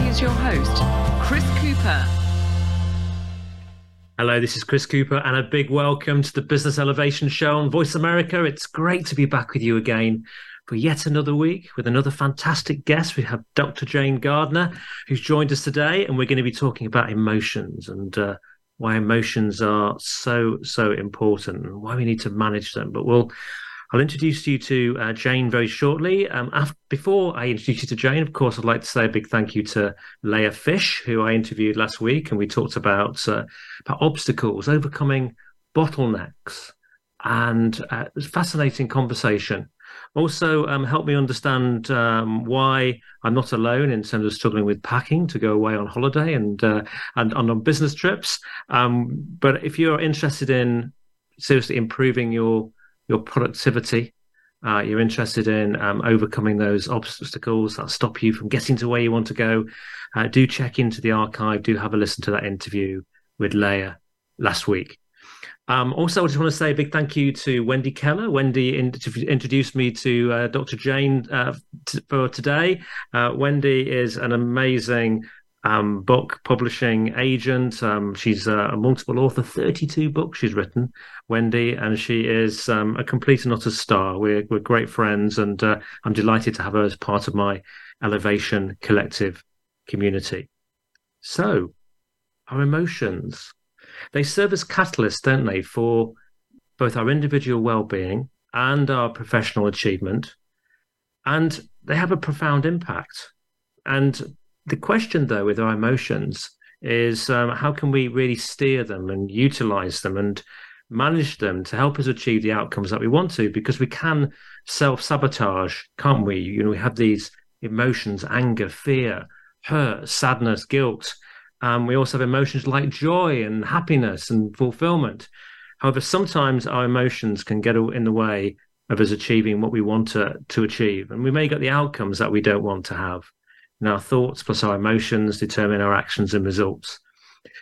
Here's your host, Chris Cooper. Hello, this is Chris Cooper, and a big welcome to the Business Elevation Show on Voice America. It's great to be back with you again for yet another week with another fantastic guest. We have Dr. Jayne Gardner, who's joined us today, and we're going to be talking about emotions and uh, why emotions are so, so important and why we need to manage them. But we'll I'll introduce you to uh, Jayne very shortly. Um, after, before I introduce you to Jayne, of course, I'd like to say a big thank you to Leah Fish, who I interviewed last week, and we talked about uh, about obstacles, overcoming bottlenecks, and uh, it was a fascinating conversation. Also, um, helped me understand um, why I'm not alone in terms of struggling with packing to go away on holiday and uh, and, and, on business trips. Um, but if you're interested in seriously improving your your productivity, uh, you're interested in um, overcoming those obstacles that stop you from getting to where you want to go, uh, do check into the archive. Do have a listen to that interview with Leah last week. Um, also, I just want to say a big thank you to Wendy Keller. Wendy in- introduced me to uh, Dr. Jayne uh, t- for today. Uh, Wendy is an amazing um, book publishing agent. Um, she's a multiple author, 32 books she's written, Wendy, and she is um, a complete and utter star. We're, we're great friends, and uh, I'm delighted to have her as part of my Elevation Collective community. So, our emotions, they serve as catalysts, don't they, for both our individual well being and our professional achievement. And they have a profound impact. And the question, though, with our emotions is um, how can we really steer them and utilize them and manage them to help us achieve the outcomes that we want to? Because we can self sabotage, can't we? You know, we have these emotions anger, fear, hurt, sadness, guilt. Um, we also have emotions like joy and happiness and fulfillment. However, sometimes our emotions can get in the way of us achieving what we want to, to achieve. And we may get the outcomes that we don't want to have. And our thoughts plus our emotions determine our actions and results.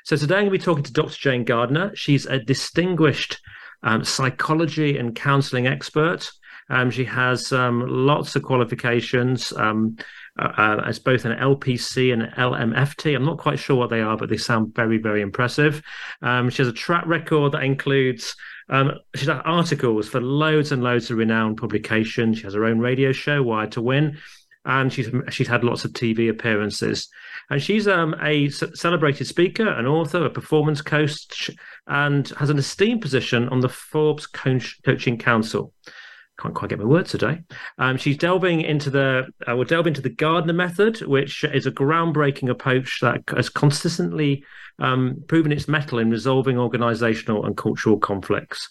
So today I'm going to be talking to Dr. Jayne Gardner. She's a distinguished um, psychology and counseling expert. Um, she has um, lots of qualifications um, uh, uh, as both an LPC and an LMFT. I'm not quite sure what they are, but they sound very, very impressive. Um, she has a track record that includes um, she's had articles for loads and loads of renowned publications. She has her own radio show, Wired to Win and she's she's had lots of TV appearances. And she's um, a celebrated speaker, an author, a performance coach, and has an esteemed position on the Forbes Coach, Coaching Council. Can't quite get my words today. Um, she's delving into the uh, we'll delve into the Gardner method, which is a groundbreaking approach that has consistently um, proven its mettle in resolving organizational and cultural conflicts.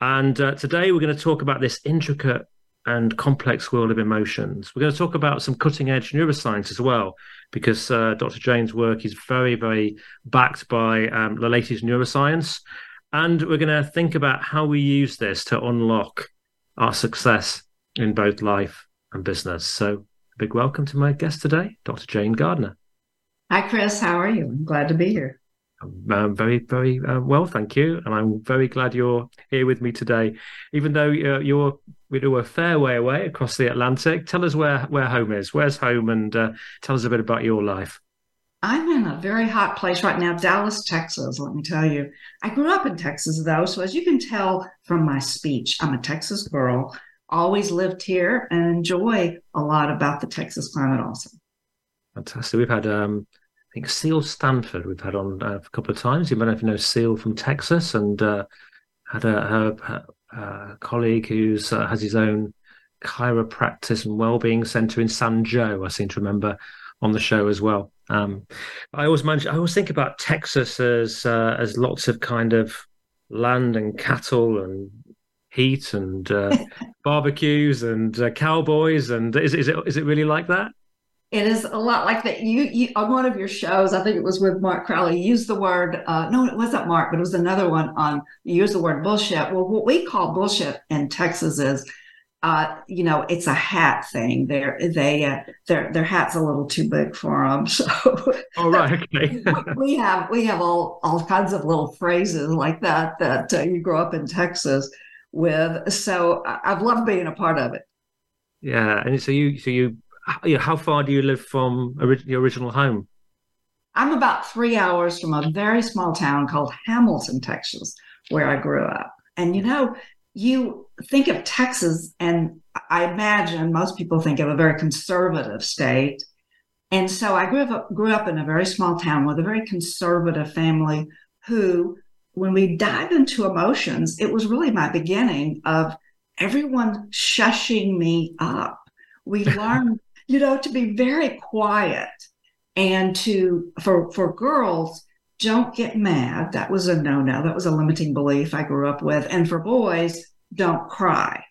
And uh, today we're going to talk about this intricate and complex world of emotions. We're going to talk about some cutting edge neuroscience as well, because uh, Dr. Jayne's work is very, very backed by um, the latest neuroscience. And we're going to think about how we use this to unlock our success in both life and business. So, a big welcome to my guest today, Dr. Jayne Gardner. Hi, Chris. How are you? I'm glad to be here. Um, very, very uh, well, thank you, and I'm very glad you're here with me today. Even though uh, you're we do a fair way away across the Atlantic, tell us where where home is. Where's home, and uh, tell us a bit about your life. I'm in a very hot place right now, Dallas, Texas. Let me tell you, I grew up in Texas though, so as you can tell from my speech, I'm a Texas girl. Always lived here and enjoy a lot about the Texas climate also. Fantastic. We've had um, I think Seal Stanford we've had on uh, a couple of times. You might know if you know Seal from Texas, and uh, had a, her, her colleague who's uh, has his own chiropractic and well-being center in San Joe. I seem to remember on the show as well. Um, I always manage, I always think about Texas as uh, as lots of kind of land and cattle and heat and uh, barbecues and uh, cowboys. And is is it is it really like that? It is a lot like that. You, you on one of your shows, I think it was with Mark Crowley, you used the word, uh, no, it wasn't Mark, but it was another one on, you used the word bullshit. Well, what we call bullshit in Texas is, uh, you know, it's a hat thing. They're, they, uh, their, their hat's a little too big for them. So, all right, okay. we have, we have all, all kinds of little phrases like that, that uh, you grow up in Texas with. So I've loved being a part of it. Yeah. And so you, so you, how far do you live from your original home? I'm about three hours from a very small town called Hamilton, Texas, where I grew up. And you know, you think of Texas, and I imagine most people think of a very conservative state. And so I grew up grew up in a very small town with a very conservative family who, when we dive into emotions, it was really my beginning of everyone shushing me up. We learned you know, to be very quiet and to for for girls don't get mad. That was a no no. That was a limiting belief I grew up with. And for boys, don't cry.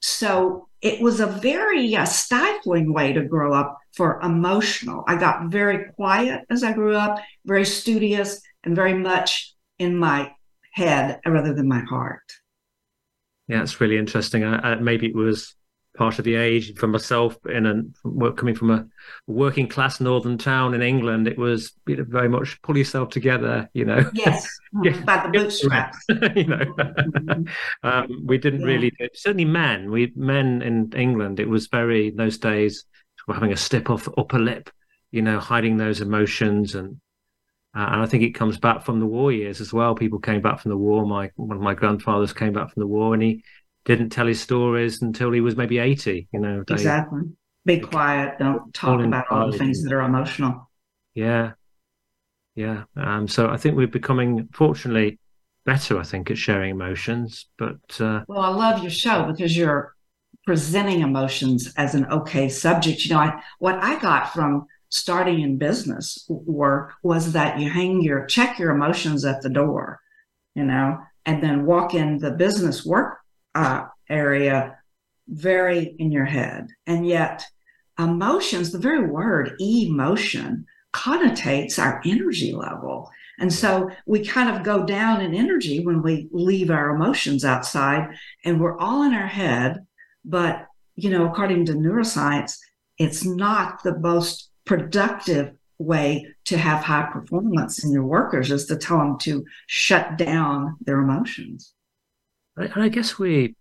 So it was a very uh, stifling way to grow up for emotional. I got very quiet as I grew up, very studious, and very much in my head rather than my heart. Yeah, it's really interesting. I, I, maybe it was part of the age for myself in a coming from a working class northern town in England, it was you know, very much pull yourself together, you know. Yes, mm, by the bootstraps. you know, mm-hmm. um, we didn't yeah. really certainly men. We men in England, it was very in those days having a stiff off upper lip, you know, hiding those emotions and. Uh, and I think it comes back from the war years as well. People came back from the war. My one of my grandfathers came back from the war, and he didn't tell his stories until he was maybe 80 you know they, exactly. Be quiet don't talk about all the things that are emotional. Yeah. Yeah. Um so i think we're becoming fortunately better i think at sharing emotions but uh well i love your show because you're presenting emotions as an okay subject. You know I, what i got from starting in business work was that you hang your check your emotions at the door you know and then walk in the business work uh, area very in your head. And yet, emotions, the very word emotion, connotates our energy level. And so we kind of go down in energy when we leave our emotions outside and we're all in our head. But, you know, according to neuroscience, it's not the most productive way to have high performance in your workers is to tell them to shut down their emotions. And I guess we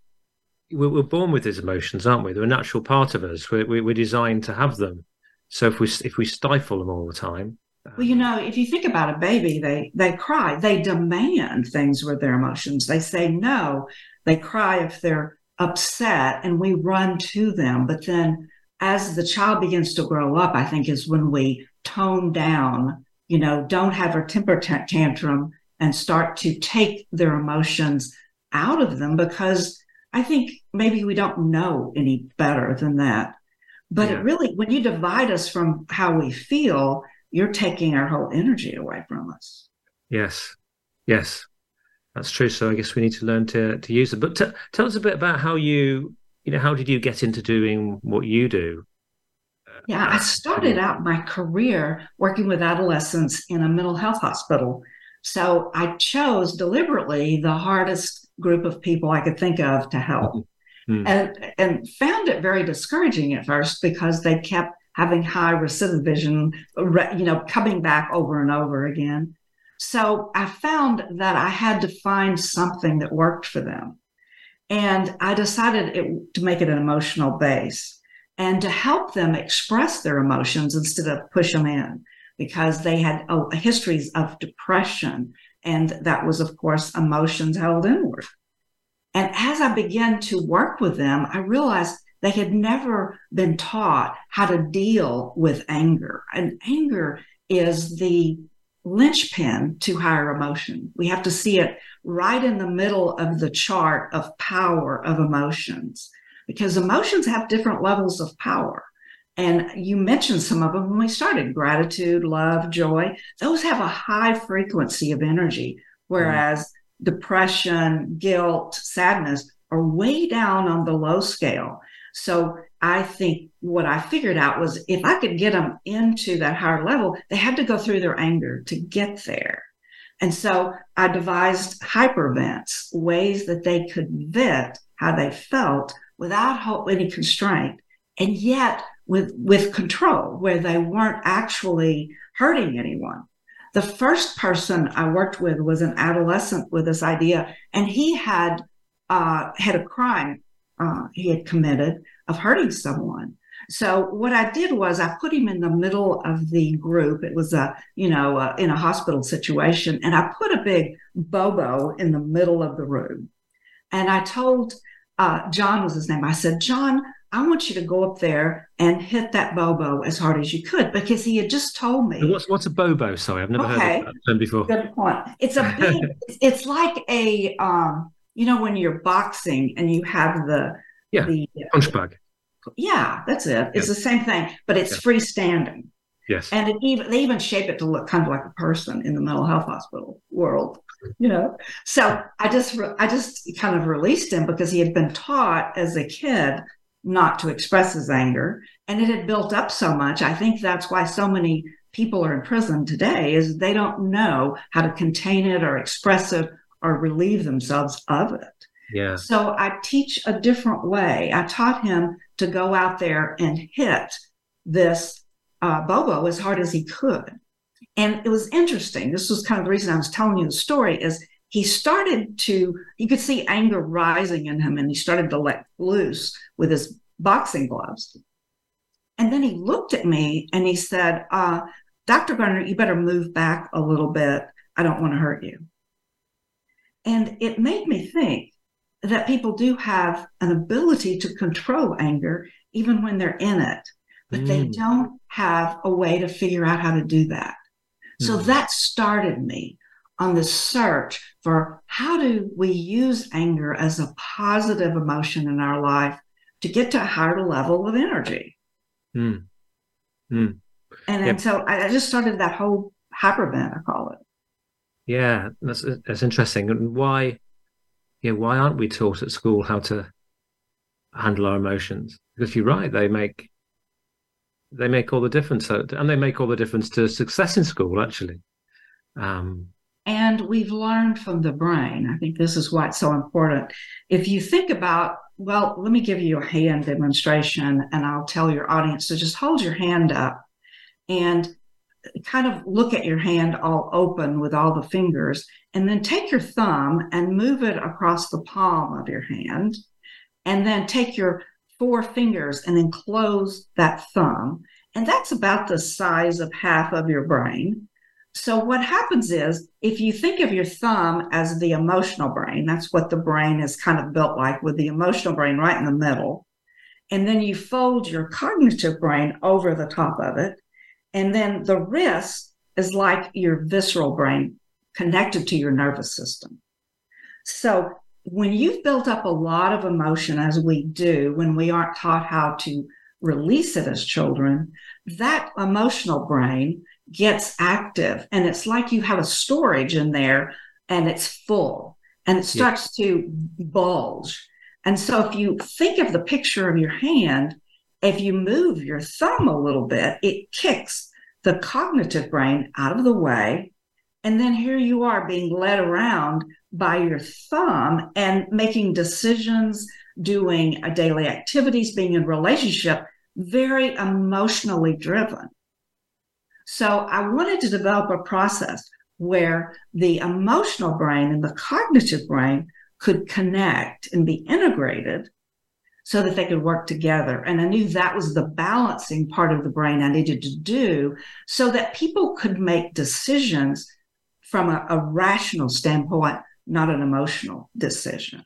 we're born with these emotions, aren't we? They're a natural part of us. We're, we're designed to have them. So if we if we stifle them all the time, well, you um, know, if you think about a baby, they they cry, they demand things with their emotions. They say no, they cry if they're upset, and we run to them. But then, as the child begins to grow up, I think is when we tone down. You know, don't have a temper tantrum and start to take their emotions out of them because I think maybe we don't know any better than that. But yeah. it really, when you divide us from how we feel, you're taking our whole energy away from us. Yes, yes, that's true. So I guess we need to learn to to use it. But t- tell us a bit about how you, you know, how did you get into doing what you do? Uh, yeah, I uh, started out my career working with adolescents in a mental health hospital. So I chose deliberately the hardest group of people I could think of to help. Mm-hmm. And, and found it very discouraging at first because they kept having high recidivism, you know, coming back over and over again. So I found that I had to find something that worked for them. And I decided it, to make it an emotional base and to help them express their emotions instead of push them in because they had oh, histories of depression and that was, of course, emotions held inward. And as I began to work with them, I realized they had never been taught how to deal with anger. And anger is the linchpin to higher emotion. We have to see it right in the middle of the chart of power of emotions because emotions have different levels of power. And you mentioned some of them when we started gratitude, love, joy. Those have a high frequency of energy, whereas mm. depression, guilt, sadness are way down on the low scale. So I think what I figured out was if I could get them into that higher level, they had to go through their anger to get there. And so I devised hypervents, ways that they could vent how they felt without any constraint, and yet with, with control, where they weren't actually hurting anyone. The first person I worked with was an adolescent with this idea, and he had uh, had a crime uh, he had committed of hurting someone. So what I did was I put him in the middle of the group. It was a, you know, uh, in a hospital situation, and I put a big bobo in the middle of the room. And I told uh, John was his name. I said, John, I want you to go up there and hit that bobo as hard as you could because he had just told me. What's what's a bobo? Sorry, I've never okay. heard of that term before. Good point. It's a big. it's like a um, you know, when you're boxing and you have the yeah the punch bag. Yeah, that's it. It's yeah. the same thing, but it's yeah. freestanding. Yes. And it even they even shape it to look kind of like a person in the mental health hospital world, you know. So I just I just kind of released him because he had been taught as a kid not to express his anger, and it had built up so much. I think that's why so many people are in prison today is they don't know how to contain it or express it or relieve themselves of it. Yeah. So I teach a different way. I taught him to go out there and hit this uh, Bobo as hard as he could. And it was interesting. This was kind of the reason I was telling you the story is he started to, you could see anger rising in him and he started to let loose with his boxing gloves. And then he looked at me and he said, uh, Dr. Gardner, you better move back a little bit. I don't want to hurt you. And it made me think that people do have an ability to control anger even when they're in it, but mm. they don't have a way to figure out how to do that. Mm. So that started me on the search for how do we use anger as a positive emotion in our life to get to a higher level of energy. Mm. And, yep. and so I just started that whole hypervent, I call it. Yeah, that's that's interesting. And why, yeah, why aren't we taught at school how to handle our emotions? Because you're right, they make they make all the difference, and they make all the difference to success in school. Actually, um, and we've learned from the brain. I think this is why it's so important. If you think about, well, let me give you a hand demonstration, and I'll tell your audience to just hold your hand up and kind of look at your hand all open with all the fingers, and then take your thumb and move it across the palm of your hand. And then take your four fingers and then close that thumb. And that's about the size of half of your brain. So, what happens is if you think of your thumb as the emotional brain, that's what the brain is kind of built like with the emotional brain right in the middle. And then you fold your cognitive brain over the top of it. And then the wrist is like your visceral brain connected to your nervous system. So when you've built up a lot of emotion, as we do when we aren't taught how to release it as children, that emotional brain gets active. And it's like you have a storage in there and it's full and it starts yeah. to bulge. And so if you think of the picture of your hand, if you move your thumb a little bit, it kicks the cognitive brain out of the way. And then here you are being led around by your thumb and making decisions, doing uh, daily activities, being in relationship, very emotionally driven. So I wanted to develop a process where the emotional brain and the cognitive brain could connect and be integrated so that they could work together. And I knew that was the balancing part of the brain I needed to do so that people could make decisions from a, a rational standpoint, not an emotional decision.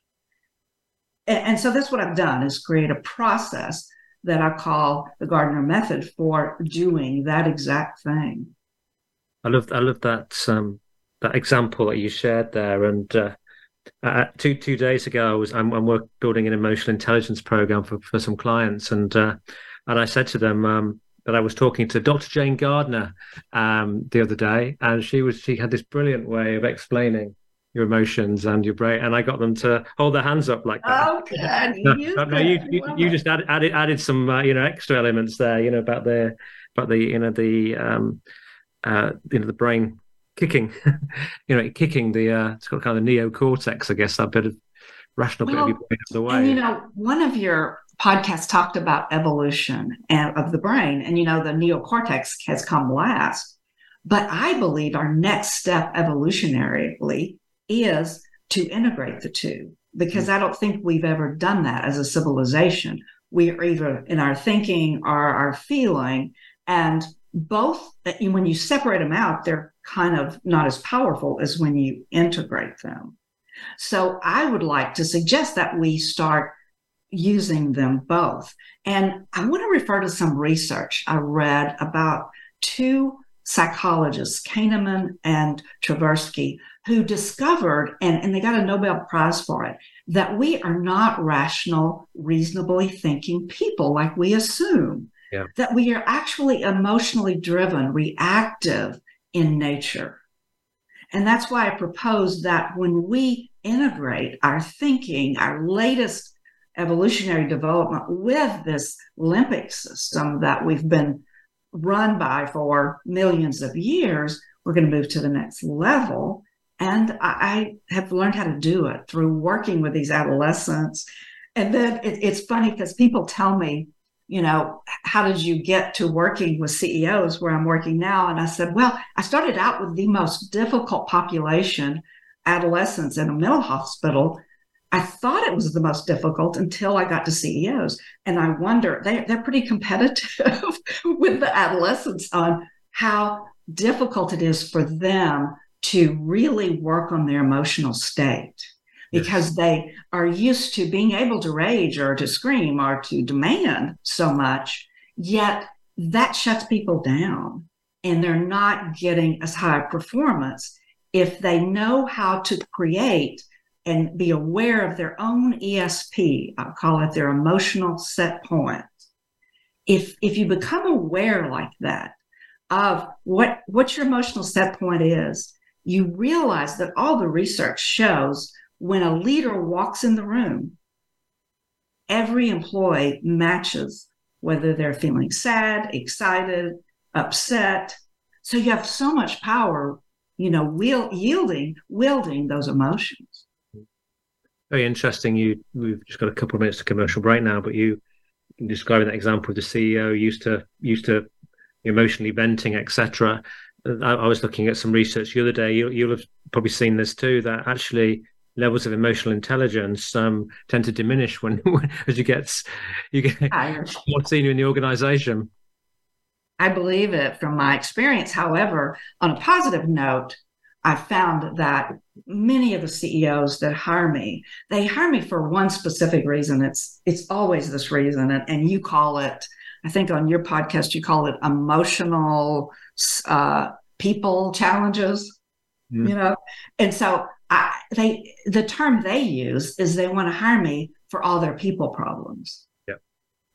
And, and so that's what I've done is create a process that I call the Gardner method for doing that exact thing. I love I love that um, that example that you shared there, and uh, uh, two two days ago, I was I'm, I'm work, building an emotional intelligence program for, for some clients, and uh, and I said to them um, that I was talking to Dr. Jayne Gardner um, the other day, and she was she had this brilliant way of explaining your emotions and your brain, and I got them to hold their hands up like that. Oh, good. You no, no, you, you, you just added, added added some uh, you know extra elements there. You know about the about the you know the um uh you know the brain kicking, you know kicking the uh it's got kind of neocortex, I guess that bit of rational bit of your brain the way. And you know, one of your podcasts talked about evolution and of the brain, and you know, the neocortex has come last. But I believe our next step evolutionarily is to integrate the two, because mm. I don't think we've ever done that as a civilization. We are either in our thinking or our feeling, and both when you separate them out, they're kind of not as powerful as when you integrate them. So I would like to suggest that we start using them both. And I want to refer to some research I read about two psychologists, Kahneman and Tversky, who discovered, and, and they got a Nobel Prize for it, that we are not rational, reasonably thinking people like we assume. Yeah. That we are actually emotionally driven, reactive in nature. And that's why I propose that when we integrate our thinking, our latest evolutionary development with this limbic system that we've been run by for millions of years, we're going to move to the next level. And I, I have learned how to do it through working with these adolescents. And then it, it's funny because people tell me, you know, how did you get to working with CEOs where I'm working now? And I said, well, I started out with the most difficult population, adolescents in a mental hospital. I thought it was the most difficult until I got to CEOs. And I wonder, they, they're pretty competitive with the adolescents on how difficult it is for them to really work on their emotional state. Because they are used to being able to rage or to scream or to demand so much, yet that shuts people down. And they're not getting as high performance if they know how to create and be aware of their own ESP. I'll call it their emotional set point. If if you become aware like that of what what your emotional set point is, you realize that all the research shows when a leader walks in the room, every employee matches whether they're feeling sad, excited, upset. So you have so much power, you know, wield, yielding, wielding those emotions. Very interesting. You we've just got a couple of minutes to commercial break now, but you describing that example of the CEO used to used to emotionally venting, etc. I, I was looking at some research the other day. You, you'll have probably seen this too. That actually levels of emotional intelligence um, tend to diminish when, when as you get you get more senior in the organization. I believe it from my experience. However, on a positive note, I found that many of the CEOs that hire me, they hire me for one specific reason. It's it's always this reason, and, and you call it. I think on your podcast you call it emotional uh, people challenges. Mm. You know, and so I, they the term they use is they want to hire me for all their people problems. Yeah.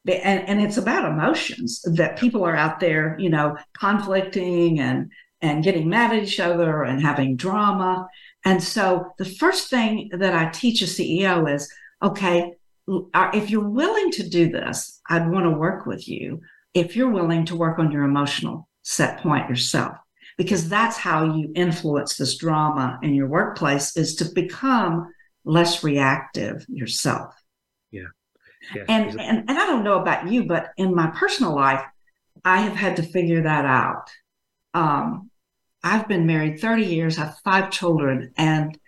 And, and it's about emotions that people are out there, you know, conflicting and and getting mad at each other and having drama. And so the first thing that I teach a CEO is okay, if you're willing to do this, I'd want to work with you if you're willing to work on your emotional set point yourself because that's how you influence this drama in your workplace is to become less reactive yourself. Yeah. yeah and, and and I don't know about you, but in my personal life, I have had to figure that out. Um, I've been married 30 years, I have five children, and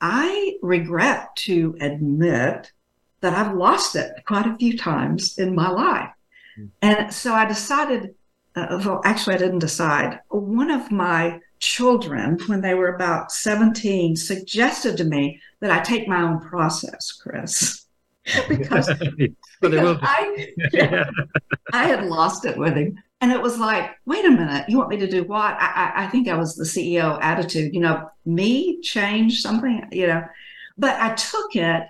I regret to admit that I've lost it quite a few times in my life. Mm. And so I decided uh, well, actually, I didn't decide. One of my children, when they were about 17, suggested to me that I take my own process, Chris. because, because I, yeah, I had lost it with him. And it was like, wait a minute, you want me to do what? I, I, I think I was the CEO attitude, you know, me change something, you know. But I took it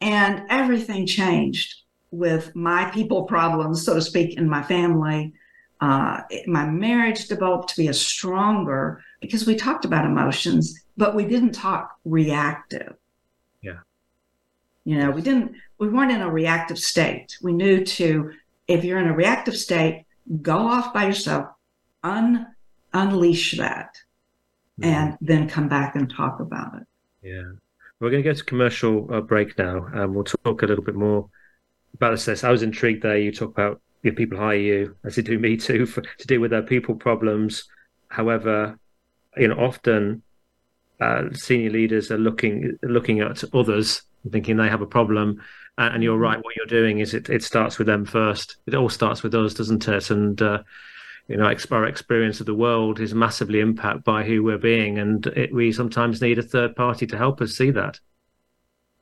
and everything changed with my people problems, so to speak, in my family uh, my marriage developed to be a stronger because we talked about emotions, but we didn't talk reactive. Yeah. You know, we didn't, we weren't in a reactive state. We knew to, if you're in a reactive state, go off by yourself, un, unleash that, mm-hmm. and then come back and talk about it. Yeah. We're going to go to commercial uh, break now. Um, we'll talk a little bit more about this. I was intrigued there. You talk about your people hire you, as they do me too, for, to deal with their people problems. However, you know, often uh, senior leaders are looking looking at others, thinking they have a problem. And you're right. What you're doing is it it starts with them first. It all starts with us, doesn't it? And uh, you know, our experience of the world is massively impacted by who we're being, and it, we sometimes need a third party to help us see that.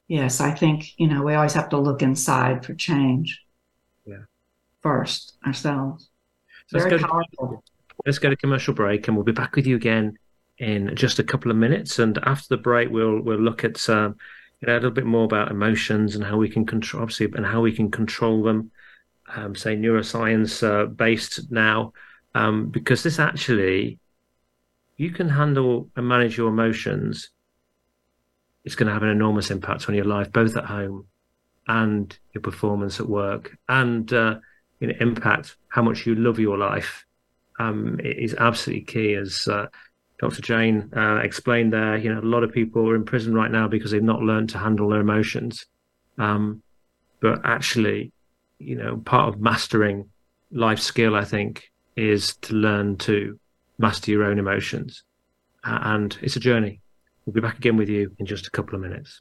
Yes, I think you know we always have to look inside for change. Yeah. First, ourselves. So Very let's powerful. To, let's go to commercial break, and we'll be back with you again in just a couple of minutes. And after the break, we'll we'll look at um, you know a little bit more about emotions and how we can control, obviously, and how we can control them. Um, say neuroscience uh, based now um, because this actually you can handle and manage your emotions it's going to have an enormous impact on your life both at home and your performance at work and uh, you know, impact how much you love your life um, is absolutely key as uh, dr jayne uh, explained there you know a lot of people are in prison right now because they've not learned to handle their emotions um, but actually you know part of mastering life skill i think is to learn to master your own emotions. And it's a journey. We'll be back again with you in just a couple of minutes.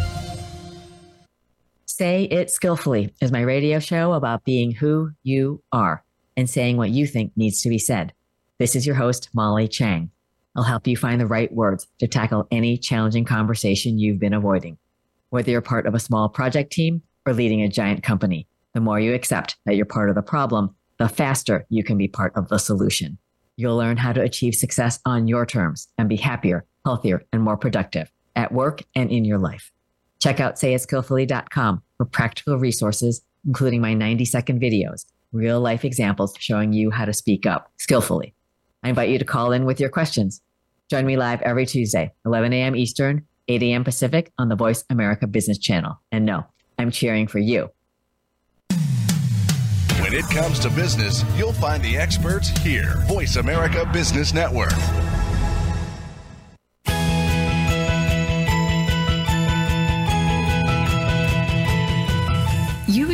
Say It Skillfully is my radio show about being who you are and saying what you think needs to be said. This is your host, Molly Chang. I'll help you find the right words to tackle any challenging conversation you've been avoiding. Whether you're part of a small project team or leading a giant company, the more you accept that you're part of the problem, the faster you can be part of the solution. You'll learn how to achieve success on your terms and be happier, healthier, and more productive at work and in your life. Check out sayitskillfully.com for practical resources, including my 90 second videos, real life examples showing you how to speak up skillfully. I invite you to call in with your questions. Join me live every Tuesday, 11 a.m. Eastern, 8 a.m. Pacific on the Voice America Business Channel. And no, I'm cheering for you. When it comes to business, you'll find the experts here. Voice America Business Network.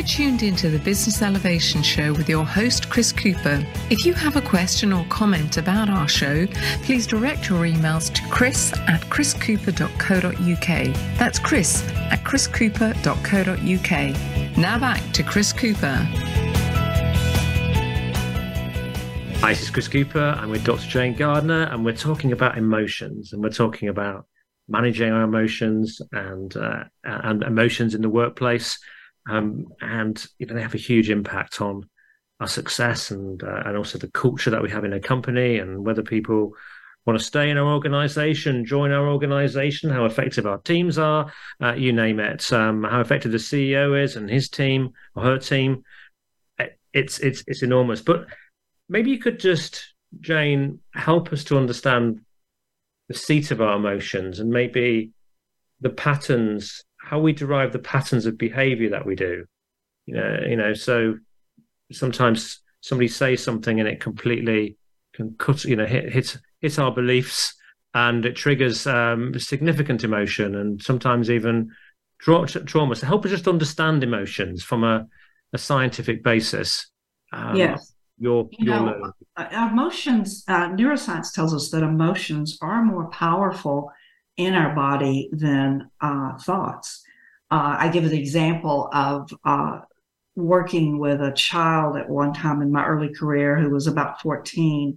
Tuned into the Business Elevation Show with your host, Chris Cooper. If you have a question or comment about our show, please direct your emails to chris at chriscooper.co.uk. That's chris at chriscooper.co.uk. Now back to Chris Cooper. Hi, this is Chris Cooper. I'm with Dr. Jayne Gardner, and we're talking about emotions, and we're talking about managing our emotions and uh, and emotions in the workplace um, and you know they have a huge impact on our success and uh, and also the culture that we have in a company and whether people want to stay in our organization, join our organization, how effective our teams are, uh, you name it, um, how effective the CEO is and his team or her team. it's it's it's enormous. But maybe you could just, Jayne, help us to understand the seat of our emotions and maybe the patterns, how we derive the patterns of behavior that we do. You know, you know, so sometimes somebody says something and it completely can cut, you know, hit hits hits our beliefs and it triggers um, significant emotion and sometimes even tra- trauma. So help us just understand emotions from a, a scientific basis. Um, yes. Your, you your know, uh, emotions, uh, neuroscience tells us that emotions are more powerful in our body than uh, thoughts. Uh, I give the example of uh, working with a child at one time in my early career who was about 14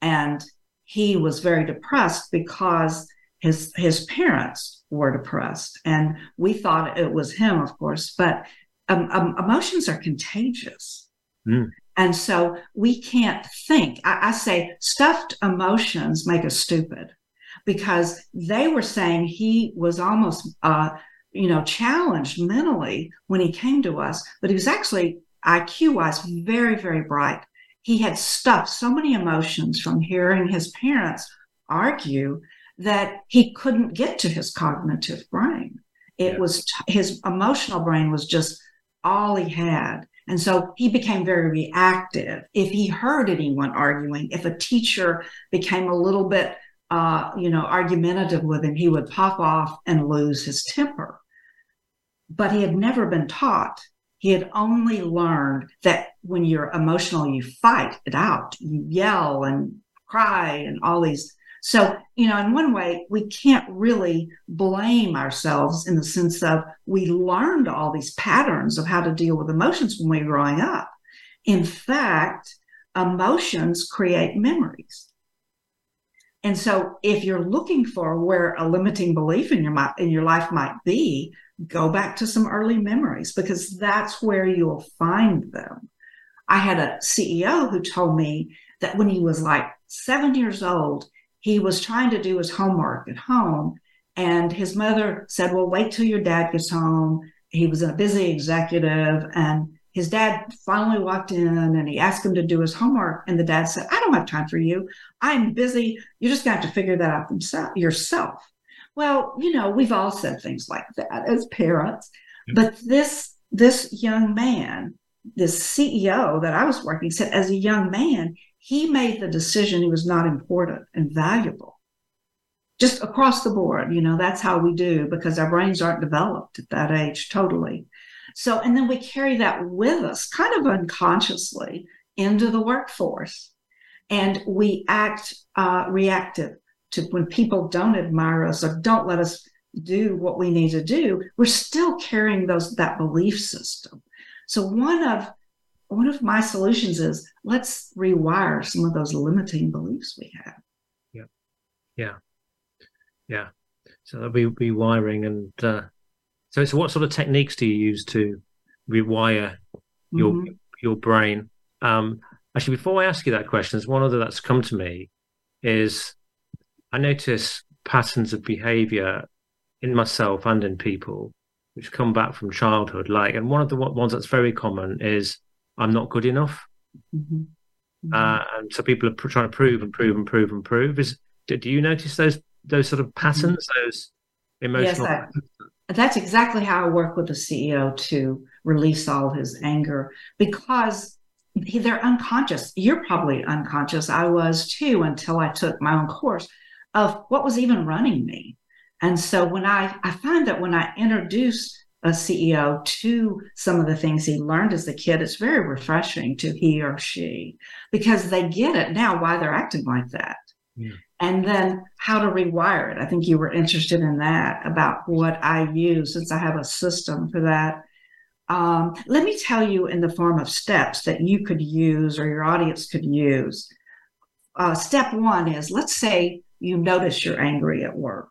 and he was very depressed because his his parents were depressed and we thought it was him of course but um, um, emotions are contagious mm. and so we can't think I, I say stuffed emotions make us stupid because they were saying he was almost uh, you know, challenged mentally when he came to us, but he was actually IQ wise very, very bright. He had stuffed so many emotions from hearing his parents argue that he couldn't get to his cognitive brain. It yeah. was his emotional brain was just all he had. And so he became very reactive. If he heard anyone arguing, if a teacher became a little bit, uh, you know, argumentative with him, he would pop off and lose his temper but he had never been taught. He had only learned that when you're emotional, you fight it out, you yell and cry and all these. So, you know, in one way, we can't really blame ourselves in the sense of we learned all these patterns of how to deal with emotions when we were growing up. In fact, emotions create memories. And so if you're looking for where a limiting belief in your in your life might be, go back to some early memories because that's where you'll find them. I had a CEO who told me that when he was like seven years old, he was trying to do his homework at home. And his mother said, Well, wait till your dad gets home. He was a busy executive. And his dad finally walked in and he asked him to do his homework. And the dad said, I don't have time for you. I'm busy. You're just going to have to figure that out yourself. Well, you know, we've all said things like that as parents, but this this young man, this CEO that I was working said as a young man, he made the decision he was not important and valuable. Just across the board, you know, that's how we do because our brains aren't developed at that age totally. So, and then we carry that with us kind of unconsciously into the workforce and we act uh, reactive to when people don't admire us or don't let us do what we need to do, we're still carrying those that belief system. So one of one of my solutions is let's rewire some of those limiting beliefs we have. Yeah, yeah, yeah. So that'll be rewiring, and uh, so so what sort of techniques do you use to rewire your mm-hmm. your brain? Um, actually, before I ask you that question, there's one other that's come to me is I notice patterns of behavior in myself and in people which come back from childhood. Like, and one of the ones that's very common is I'm not good enough. Mm-hmm. Mm-hmm. Uh, and so people are pr- trying to prove and prove and prove and prove. Is do, do you notice those those sort of patterns, mm-hmm. those emotional? Yes, I, that's exactly how I work with the CEO to release all his anger because they're unconscious. You're probably unconscious. I was too until I took my own course of what was even running me. And so when I, I find that when I introduce a CEO to some of the things he learned as a kid, it's very refreshing to he or she because they get it now why they're acting like that. Yeah. And then how to rewire it. I think you were interested in that about what I use since I have a system for that. Um, let me tell you in the form of steps that you could use or your audience could use. Uh, step one is let's say you notice you're angry at work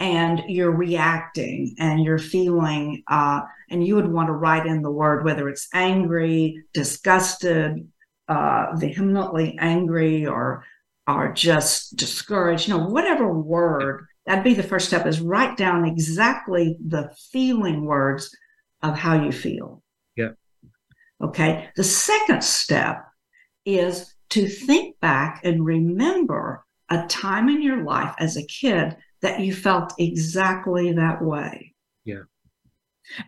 and you're reacting and you're feeling uh, and you would want to write in the word whether it's angry disgusted uh, vehemently angry or or just discouraged you know whatever word that'd be the first step is write down exactly the feeling words of how you feel yeah Okay. The second step is to think back and remember a time in your life as a kid that you felt exactly that way. Yeah.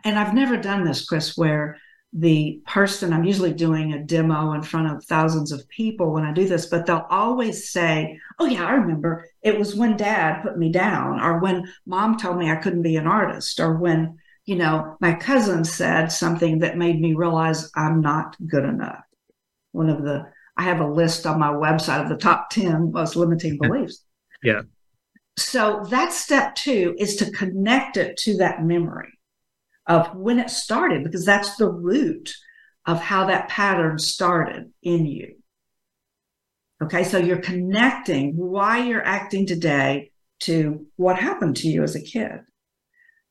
And I've never done this, Chris, where the person, I'm usually doing a demo in front of thousands of people when I do this, but they'll always say, Oh, yeah, I remember it was when dad put me down, or when mom told me I couldn't be an artist, or when, you know, my cousin said something that made me realize I'm not good enough. One of the, I have a list on my website of the top 10 most limiting beliefs. Yeah. So that's step two is to connect it to that memory of when it started, because that's the root of how that pattern started in you. Okay, so you're connecting why you're acting today to what happened to you as a kid.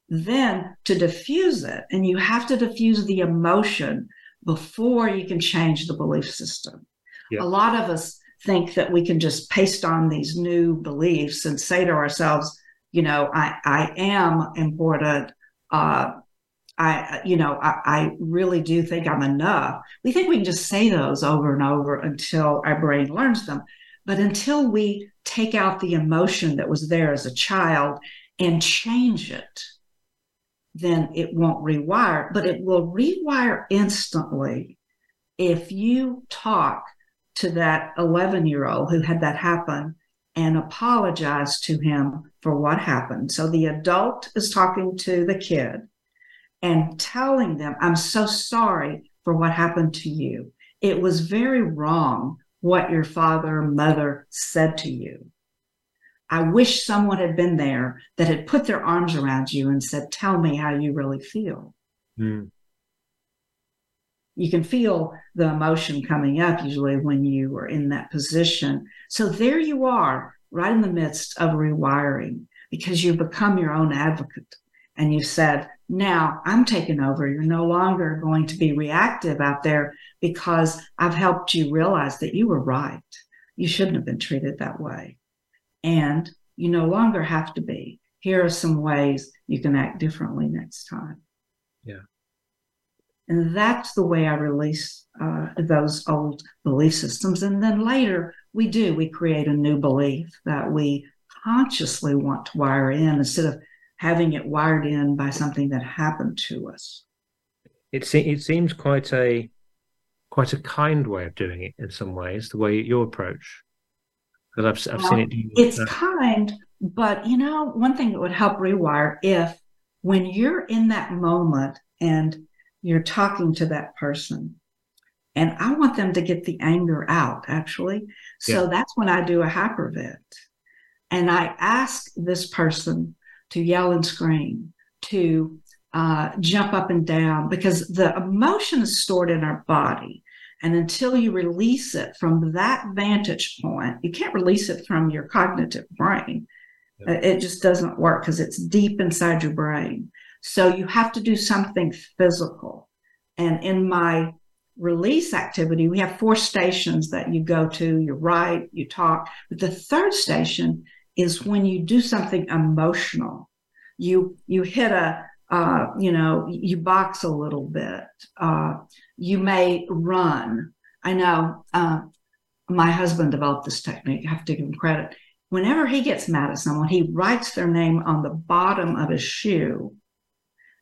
Then to diffuse it, and you have to diffuse the emotion before you can change the belief system. Yeah. A lot of us think that we can just paste on these new beliefs and say to ourselves, you know, I, I am important. Uh, I, uh, you know, I, I, really do think I'm enough. We think we can just say those over and over until our brain learns them. But until we take out the emotion that was there as a child and change it, then it won't rewire, but it will rewire instantly if you talk to that 11 year old who had that happen and apologize to him for what happened. So the adult is talking to the kid and telling them, I'm so sorry for what happened to you. It was very wrong what your father or mother said to you. I wish someone had been there that had put their arms around you and said, Tell me how you really feel. Mm. You can feel the emotion coming up usually when you are in that position. So there you are, right in the midst of rewiring, because you've become your own advocate and you said, now I'm taking over. You're no longer going to be reactive out there because I've helped you realize that you were right. You shouldn't have been treated that way. And you no longer have to be. Here are some ways you can act differently next time. Yeah. And that's the way I release uh, those old belief systems. And then later we do, we create a new belief that we consciously want to wire in instead of having it wired in by something that happened to us. It, se- it seems quite a quite a kind way of doing it in some ways, the way your approach. Because I've, I've well, seen it. It's uh, kind, but you know, one thing that would help rewire if when you're in that moment and you're talking to that person, and I want them to get the anger out actually. So yeah. that's when I do a hypervent And I ask this person to yell and scream, to uh, jump up and down, because the emotion is stored in our body. And until you release it from that vantage point, you can't release it from your cognitive brain. Yeah. It just doesn't work because it's deep inside your brain. So you have to do something physical. And in my release activity, we have four stations that you go to. You write, you talk. But the third station is when you do something emotional. You you hit a uh, you know you box a little bit. Uh, you may run. I know uh, my husband developed this technique. I have to give him credit. Whenever he gets mad at someone, he writes their name on the bottom of his shoe,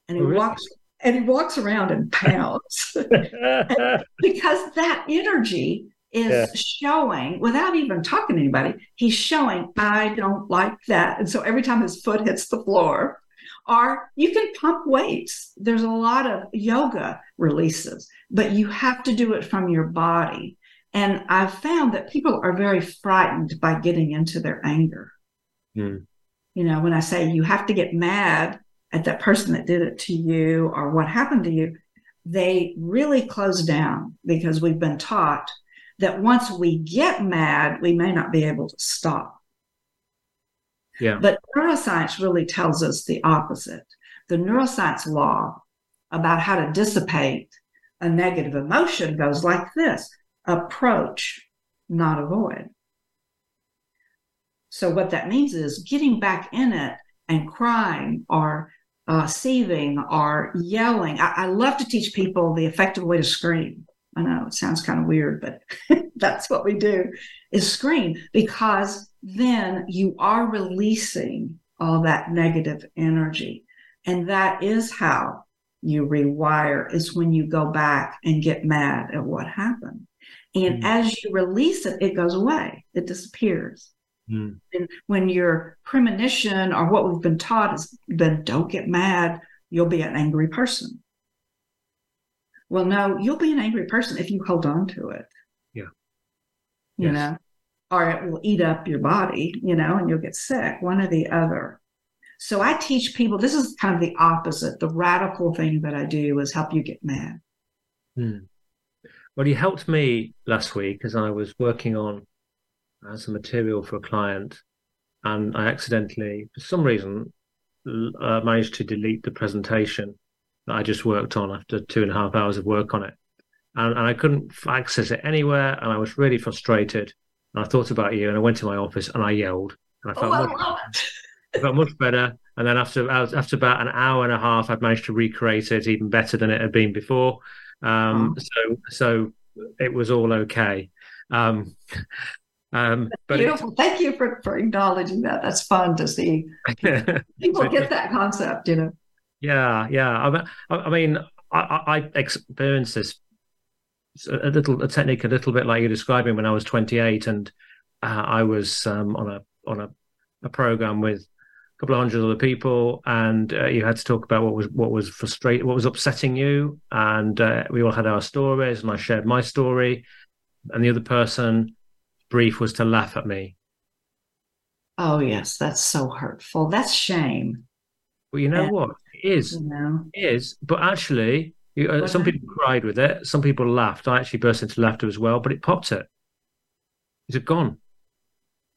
and he really? walks and he walks around and pounds because that energy is yeah. showing without even talking to anybody he's showing i don't like that and so every time his foot hits the floor or you can pump weights there's a lot of yoga releases but you have to do it from your body and i've found that people are very frightened by getting into their anger mm. you know when i say you have to get mad at that person that did it to you or what happened to you they really close down because we've been taught that once we get mad, we may not be able to stop. Yeah. But neuroscience really tells us the opposite. The neuroscience law about how to dissipate a negative emotion goes like this approach, not avoid. So, what that means is getting back in it and crying or uh, seething or yelling. I, I love to teach people the effective way to scream. I know it sounds kind of weird, but that's what we do is scream because then you are releasing all that negative energy. And that is how you rewire is when you go back and get mad at what happened. And mm. as you release it, it goes away, it disappears. Mm. And when your premonition or what we've been taught is then don't get mad, you'll be an angry person. Well, no, you'll be an angry person if you hold on to it. Yeah. You yes. know, or it will eat up your body, you know, and you'll get sick, one or the other. So I teach people this is kind of the opposite. The radical thing that I do is help you get mad. Hmm. Well, you helped me last week as I was working on uh, some material for a client, and I accidentally, for some reason, uh, managed to delete the presentation that I just worked on after two and a half hours of work on it. And, and I couldn't access it anywhere, and I was really frustrated. And I thought about you, and I went to my office and I yelled, and I felt, oh, much, I felt much better. And then after after about an hour and a half, I'd managed to recreate it even better than it had been before. Um, oh. So so it was all okay. Um, um, but beautiful. It, Thank you for, for acknowledging that. That's fun to see. People get that concept, you know. Yeah, yeah. I, I mean, I, I experienced this a little a technique a little bit like you're describing when I was 28 and uh, I was um, on a on a, a program with a couple of hundred other people and uh, you had to talk about what was what was frustrating what was upsetting you and uh, we all had our stories and I shared my story and the other person brief was to laugh at me. Oh yes, that's so hurtful. That's shame. Well, you know and, what? It is. You know. It is. But actually, you, uh, some people cried with it. Some people laughed. I actually burst into laughter as well, but it popped it. Is it gone?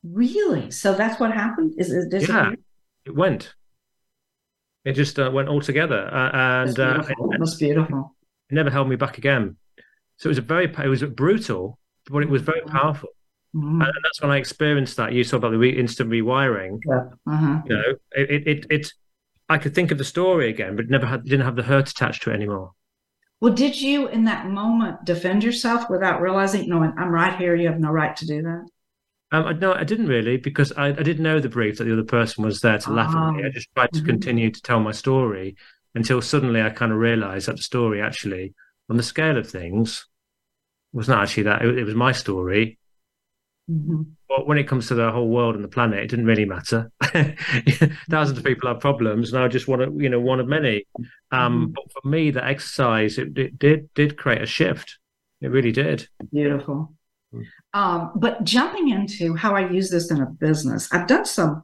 Really? So that's what happened? Is it Yeah, it went. It just uh, went all together. Uh, and that's beautiful. Uh, it, that's beautiful. It never held me back again. So it was a very, it was brutal, but it was very mm-hmm. powerful. Mm-hmm. And that's when I experienced that. You saw about the re- instant rewiring. Yeah. Uh-huh. You know, it, it, it, I could think of the story again, but never had, didn't have the hurt attached to it anymore. Well, did you in that moment defend yourself without realizing, knowing I'm right here, you have no right to do that? Um, no, I didn't really because I, I didn't know the brief that the other person was there to laugh at me. I just tried to mm-hmm. continue to tell my story until suddenly I kind of realized that the story actually, on the scale of things, was not actually that. It, it was my story Mm-hmm. But when it comes to the whole world and the planet, it didn't really matter. Thousands of people have problems, and I just want to, you know, one of many. Um, mm-hmm. But for me, the exercise it, it, did did create a shift. It really did. Beautiful. Mm. Um, but jumping into how I use this in a business, I've done some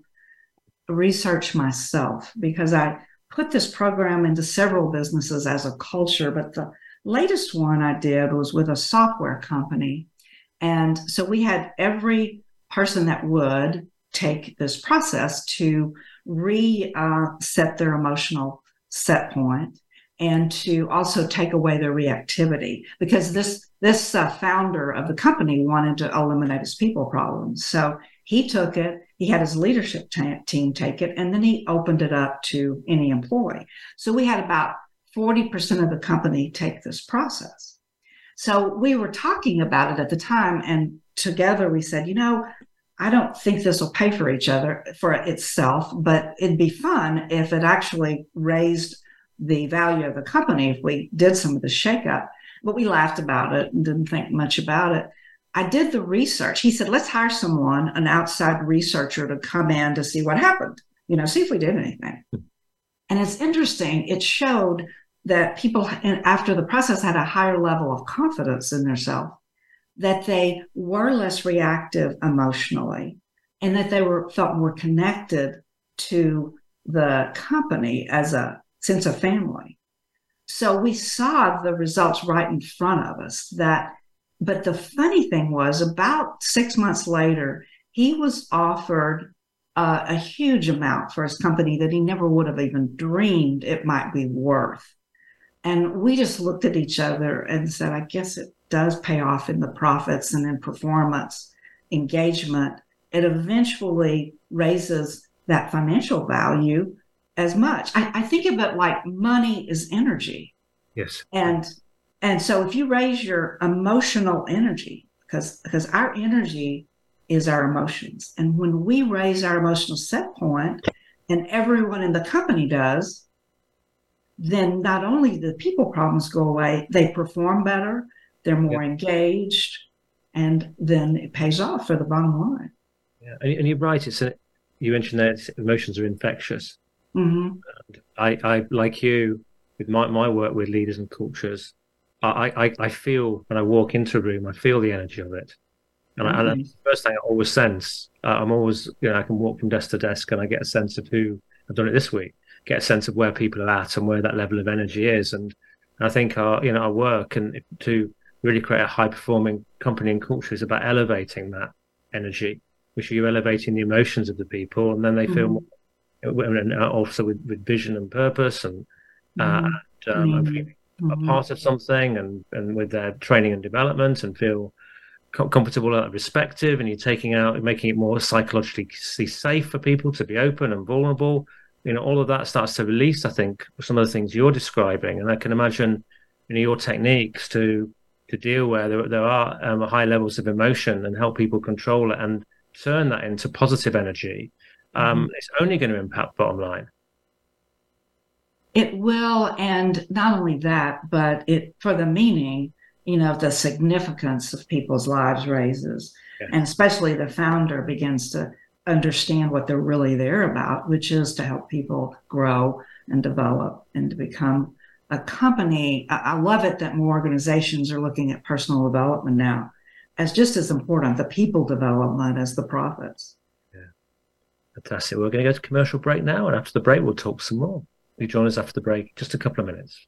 research myself because I put this program into several businesses as a culture. But the latest one I did was with a software company and so we had every person that would take this process to reset uh, their emotional set point and to also take away their reactivity because this this uh, founder of the company wanted to eliminate his people problems. So he took it he had his leadership t- team take it and then he opened it up to any employee. So we had about 40% of the company take this process so we were talking about it at the time, and together we said, you know, I don't think this will pay for each other for itself, but it'd be fun if it actually raised the value of the company if we did some of the shakeup. But we laughed about it and didn't think much about it. I did the research. He said, let's hire someone, an outside researcher, to come in to see what happened, you know, see if we did anything. And it's interesting. It showed that people after the process had a higher level of confidence in themselves, that they were less reactive emotionally, and that they were felt more connected to the company as a sense of family. So we saw the results right in front of us that but the funny thing was about 6 months later he was offered uh, a huge amount for his company that he never would have even dreamed it might be worth and we just looked at each other and said, I guess it does pay off in the profits and in performance, engagement. It eventually raises that financial value. as much. I, I think of it like money is energy. Yes. And and so if you raise your emotional energy, because because our energy is our emotions. And when we raise our emotional set point, and everyone in the company does, then not only the people problems go away, they perform better, they're more Yeah. engaged, and then it pays off for the bottom line. Yeah. And, you're right. It's a, you mentioned that emotions are infectious. hmm I, I like you with my, my work with leaders and cultures. I, I, I feel when I walk into a room, I feel the energy of it. And, I, and Mhm. that's the first thing I always sense. Uh, I'm always, you know, I can walk from desk to desk and I get a sense of who I've done it this week, get a sense of where people are at and where that level of energy is. And I think our, you know, our work and to really create a high performing company and culture is about elevating that energy, which you're elevating the emotions of the people and then they feel Mhm. more, and also with, with vision and purpose and uh, Mhm. and, um, Mhm. feeling a part of something and, and with their training and development and feel comfortable and respective and you're taking out making it more psychologically safe for people to be open and vulnerable you know all of that starts to release i think some of the things you're describing. And i can imagine you know your techniques to to deal where there, there are um, high levels of emotion and help people control it and turn that into positive energy um, it's only going to impact bottom line. It will, and not only that, but it for the meaning, you know, the significance of people's lives raises, Yeah. and especially the founder begins to understand what they're really there about, which is to help people grow and develop and to become a company. I, I love it that more organizations are looking at personal development now as just as important, the people development as the profits. Yeah. Fantastic. We're going to go to commercial break now, and after the break, we'll talk some more. You join us after the break, just a couple of minutes.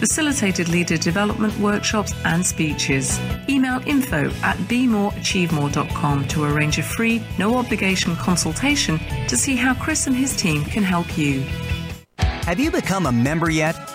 facilitated leader development workshops and speeches. Email info at bemoreachievemore.com to arrange a free, no obligation consultation to see how Chris and his team can help you. Have you become a member yet?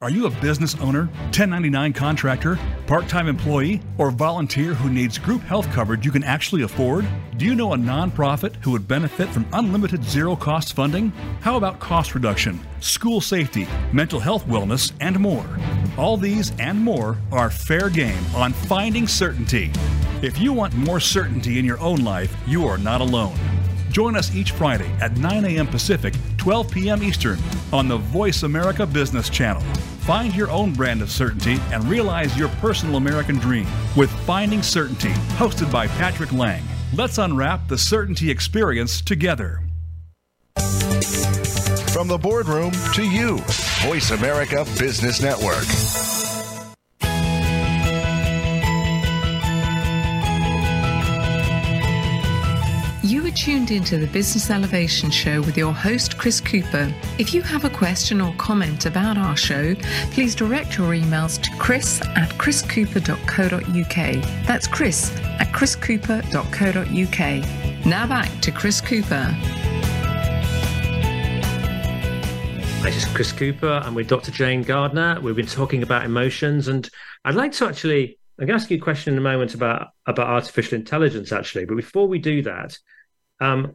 Are you a business owner, 1099 contractor, part time employee, or volunteer who needs group health coverage you can actually afford? Do you know a nonprofit who would benefit from unlimited zero cost funding? How about cost reduction, school safety, mental health wellness, and more? All these and more are fair game on Finding Certainty. If you want more certainty in your own life, you are not alone. Join us each Friday at 9 a.m. Pacific, 12 p.m. Eastern on the Voice America Business Channel. Find your own brand of certainty and realize your personal American dream with Finding Certainty, hosted by Patrick Lang. Let's unwrap the certainty experience together. From the boardroom to you, Voice America Business Network. Tuned into the Business Elevation Show with your host, Chris Cooper. If you have a question or comment about our show, please direct your emails to chris at chriscooper.co.uk. That's chris at chriscooper.co.uk. Now back to Chris Cooper. Hi, This is Chris Cooper, and with Dr. Jayne Gardner. We've been talking about emotions, and I'd like to actually, I'm going to ask you a question in a moment about about artificial intelligence, actually. But before we do that, um,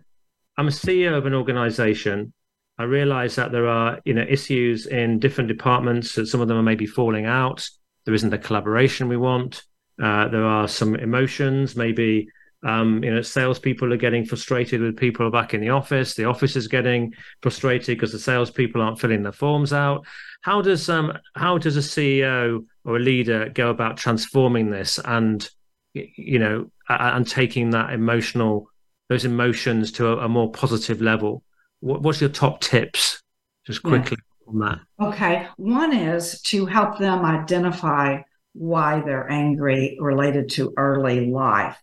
I'm a CEO of an organization. I realize that there are, you know, issues in different departments. That some of them are maybe falling out. There isn't the collaboration we want. Uh, there are some emotions, maybe Um, you know, salespeople are getting frustrated with people back in the office. The office is getting frustrated because the salespeople aren't filling their forms out. How does um how does a CEO or a leader go about transforming this and you know and taking that emotional those emotions to a, a more positive level? What, what's your top tips, just quickly yeah. on that? Okay, one is to help them identify why they're angry related to early life.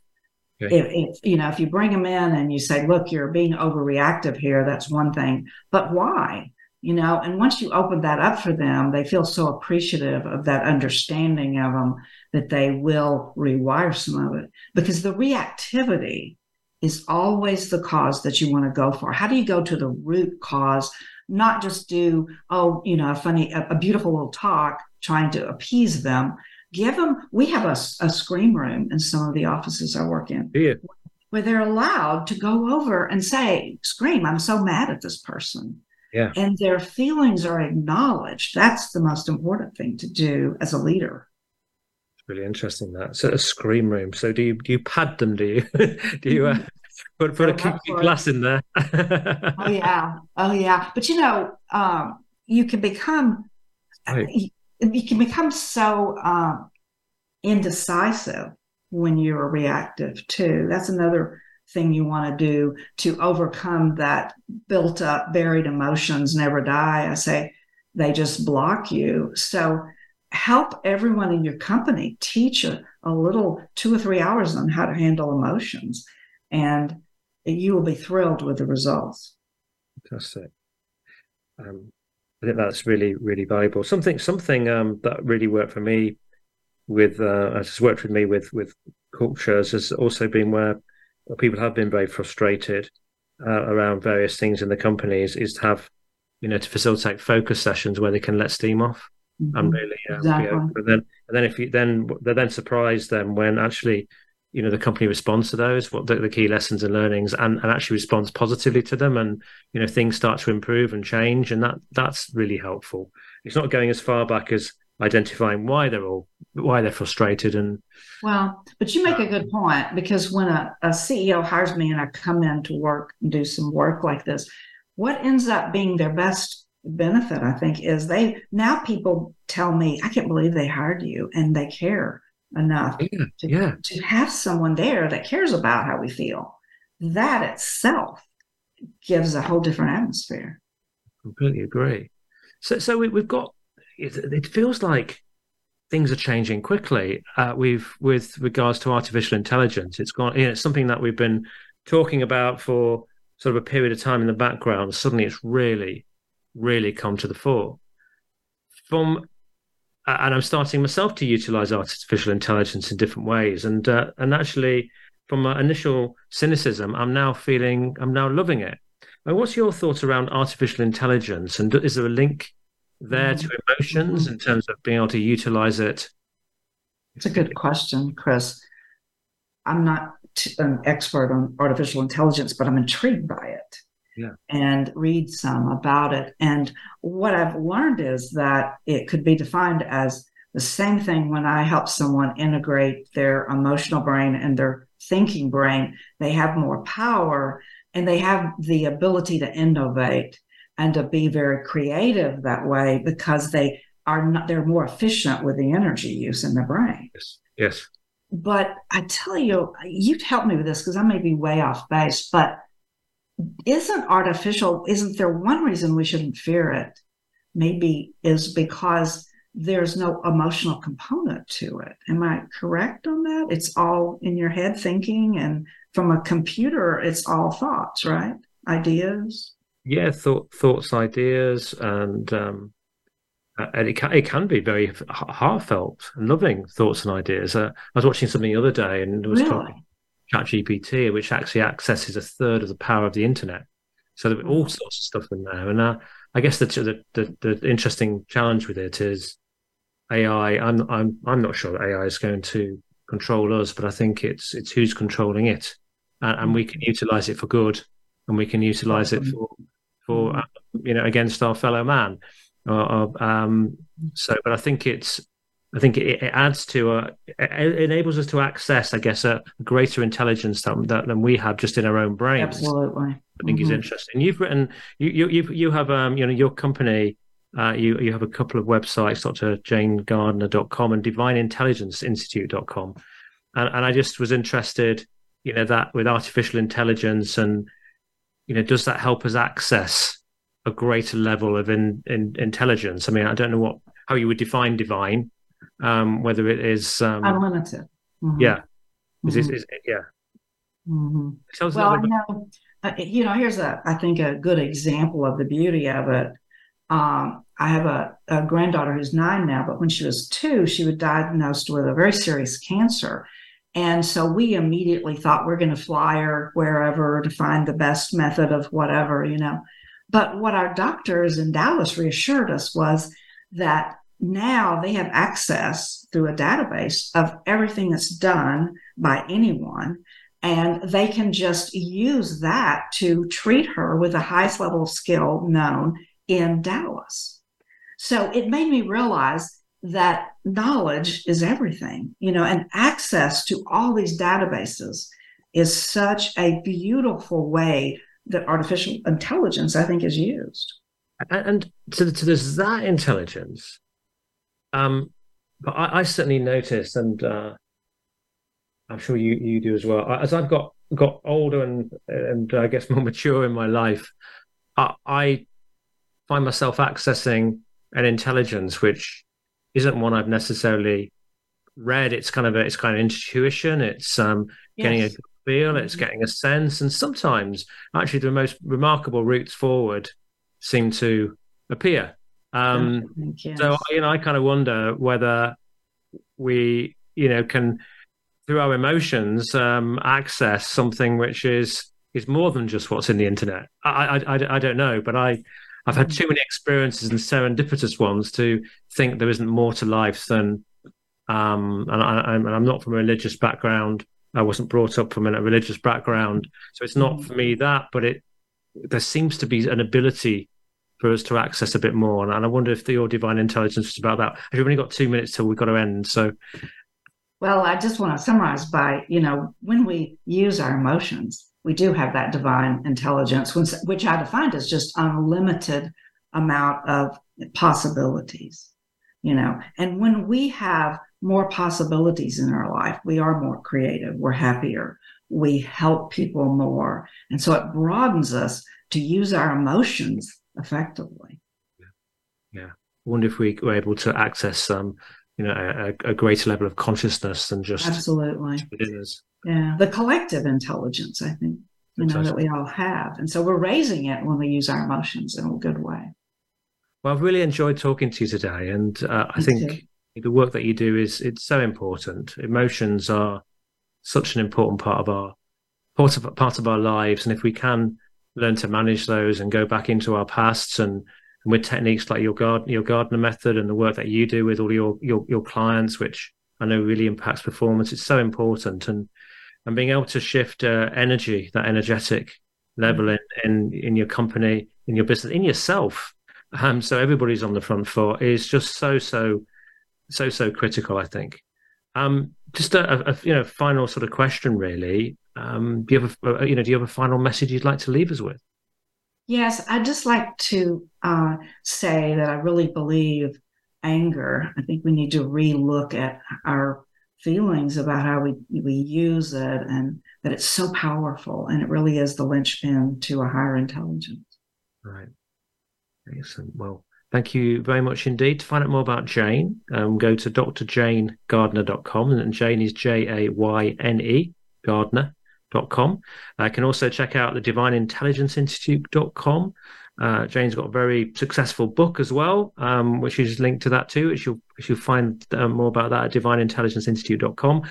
Okay. If, if, you know if you bring them in and you say look you're being overreactive here that's one thing but why you know and once you open that up for them they feel so appreciative of that understanding of them that they will rewire some of it because the reactivity is always the cause that you want to go for. How do you go to the root cause? Not just do oh you know a funny a, a beautiful little talk trying to appease them. Give them we have a, a scream room in some of the offices i work in yeah. where they're allowed to go over and say scream i'm so mad at this person. Yeah. and their feelings are acknowledged. That's the most important thing to do as a leader really interesting that so a scream room. So do you do you pad them do you? Do you uh, put put a keep glass in there? Oh yeah. Oh yeah. But you know um, you can become right. you can become so um, indecisive when you're reactive too. That's another thing you want to do to overcome that built up, buried emotions never die. I say they just block you. So help everyone in your company teach a, a little two or three hours on how to handle emotions, and you will be thrilled with the results. Fantastic. Um, I think that's really really valuable. Something something um, that really worked for me with uh, has worked with me with with cultures has also been where, people have been very frustrated uh, around various things in the companies is to have you know to facilitate focus sessions where they can let steam off. And really uh, exactly. and then and then if you then they're then surprised then when actually you know the company responds to those what the, the, key lessons and learnings and, and actually responds positively to them and you know things start to improve and change and that that's really helpful. It's not going as far back as identifying why they're all why they're frustrated and well but you make a good point because when a, a ceo hires me and i come in to work and do some work like this what ends up being their best benefit i think is they now people tell me i can't believe they hired you and they care enough yeah, to, yeah. to have someone there that cares about how we feel. That itself gives a whole different atmosphere. Completely agree. So, so we, have got. It, it, feels like things are changing quickly. Uh, we've, with regards to artificial intelligence, it's gone. You know, it's something that we've been talking about for sort of a period of time in the background. Suddenly, it's really, really come to the fore. From and I'm starting myself to utilize artificial intelligence in different ways. And uh, and actually, from my initial cynicism, I'm now feeling I'm now loving it. And what's your thoughts around artificial intelligence? And is there a link there mm-hmm. to emotions in terms of being able to utilize it? It's a good question, Chris. I'm not an expert on artificial intelligence, but I'm intrigued by it yeah. and read some about it. And what I've learned is that it could be defined as the same thing when I help someone integrate their emotional brain and their thinking brain. They have more power and they have the ability to innovate and to be very creative that way because they are not they're more efficient with the energy use in the brain. Yes. Yes. But I tell you, you'd help me with this because I may be way off base, but isn't artificial, isn't there one reason we shouldn't fear it? Maybe is because there's no emotional component to it. Am I correct on that? It's all in your head thinking, and from a computer, it's all thoughts, right? Ideas. Yeah, thought, thoughts, ideas, and um, and it can, it can be very heartfelt and loving thoughts and ideas. Uh, I was watching something the other day, and it was really? talking ChatGPT, which actually accesses a third of the power of the internet. So there are all sorts of stuff in there. And uh, I guess the, the, the the interesting challenge with it is AI. I'm I'm I'm not sure that AI is going to control us, but I think it's it's who's controlling it, and, and we can utilize it for good, and we can utilize it for for uh, you know against our fellow man. Uh, um, so, but I think it's I think it, it adds to a, it enables us to access, I guess, a greater intelligence than, than we have just in our own brains. Absolutely. I think mm-hmm. is interesting. You've written, you you you you have um you know your company, uh, you you have a couple of websites, drjaynegardner.com and divineintelligenceinstitute.com, and and I just was interested, you know, that with artificial intelligence and you know, does that help us access a greater level of in, in intelligence? I mean, I don't know what how you would define divine, um, whether it is um, unlimited. Mm-hmm. Yeah. Is, mm-hmm. is, is, yeah. Mm-hmm. Well, I know, uh, you know, here's a, I think, a good example of the beauty of it. Um, I have a, a, granddaughter who's nine now, but when she was two, she was diagnosed with a very serious cancer. And so we immediately thought we're going to fly her wherever to find the best method of whatever, you know. But what our doctors in Dallas reassured us was that now they have access through a database of everything that's done by anyone. And they can just use that to treat her with the highest level of skill known in Dallas. So it made me realize that knowledge is everything, you know, and access to all these databases is such a beautiful way that artificial intelligence, I think, is used. And to, to this, that intelligence, um, but I, I certainly noticed, and uh, I'm sure you you do as well. As I've got got older and and I guess more mature in my life, I, I find myself accessing an intelligence which isn't one I've necessarily read. It's kind of a, it's kind of intuition. It's um, yes. getting a feel. It's mm-hmm. getting a sense, and sometimes actually the most remarkable routes forward seem to appear. Um, yes. So you know, I kind of wonder whether we, you know, can through our emotions um, access something which is is more than just what's in the internet. I I, I, I don't know, but I I've had too many experiences and serendipitous ones to think there isn't more to life than. Um, and, I, am not from a religious background. I wasn't brought up from a religious background, so it's not for me that. But it there seems to be an ability for us to access a bit more. And, I wonder if the your divine intelligence is about that. We've only got two minutes till we've got to end. So, well, I just want to summarize by you know when we use our emotions, we do have that divine intelligence, which I defined as just unlimited amount of possibilities. You know, and when we have more possibilities in our life, we are more creative, we're happier, we help people more, and so it broadens us to use our emotions effectively. Yeah. yeah. I wonder if we were able to access some, you know, a, a greater level of consciousness than just absolutely Yeah, the collective intelligence, I think, you know, that we all have, and so we're raising it when we use our emotions in a good way. Well, I've really enjoyed talking to you today, and uh, I think too. the work that you do is it's so important. Emotions are such an important part of our part of part of our lives, and if we can learn to manage those and go back into our pasts and, and with techniques like your garden your Gardner method and the work that you do with all your your, your clients which i know really impacts performance. It's so important. And and being able to shift uh, energy that energetic level in, in in your company in your business in yourself um, so everybody's on the front foot is just so so so so critical i think. Um, just a, a, you know final sort of question really um, do you have a, uh, you know do you have a final message you'd like to leave us with? Yes, I'd just like to uh, say that I really believe anger. I think we need to relook at our feelings about how we we use it, and that it's so powerful, and it really is the linchpin to a higher intelligence. Right. Excellent. Well, thank you very much indeed. To find out more about Jayne, um, go to drjaynegardner.com, and Jayne is J A Y N E Gardner com. I can also check out the divineintelligenceinstitute.com. Uh, Jayne's got a very successful book as well, um, which is linked to that too, which you'll, which you'll find uh, more about that at divineintelligenceinstitute.com.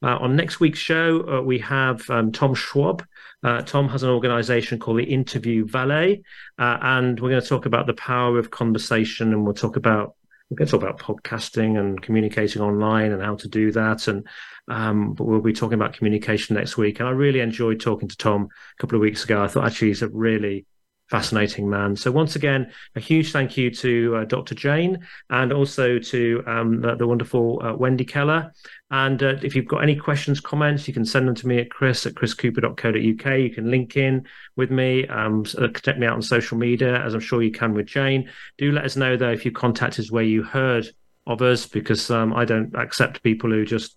Uh, on next week's show, uh, we have um, Tom Schwab. Uh, Tom has an organization called the Interview Valet, uh, and we're going to talk about the power of conversation, and we'll talk about we're going to talk about podcasting and communicating online and how to do that, and um, but we'll be talking about communication next week. And I really enjoyed talking to Tom a couple of weeks ago. I thought actually he's a really fascinating man. So once again, a huge thank you to uh, Dr. Jayne and also to um, the, the, wonderful uh, Wendy Keller. And uh, if you've got any questions, comments, you can send them to me at chris at chriscooper.co.uk. You can link in with me, um, uh, check me out on social media, as I'm sure you can with Jayne. Do let us know, though, if you contact us where you heard of us, because um, I don't accept people who just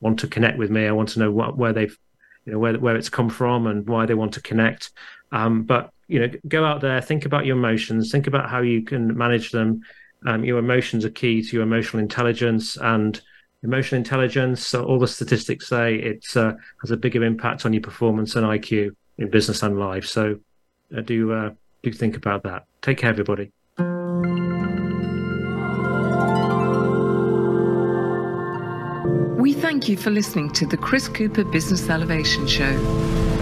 want to connect with me. I want to know what, where they've you know where where it's come from and why they want to connect. Um, but you know, go out there, think about your emotions, think about how you can manage them. Um, your emotions are key to your emotional intelligence, and emotional intelligence. So all the statistics say it uh, has a bigger impact on your performance and IQ in business and life. So uh, do uh, do think about that. Take care, everybody. We thank you for listening to the Chris Cooper Business Elevation Show.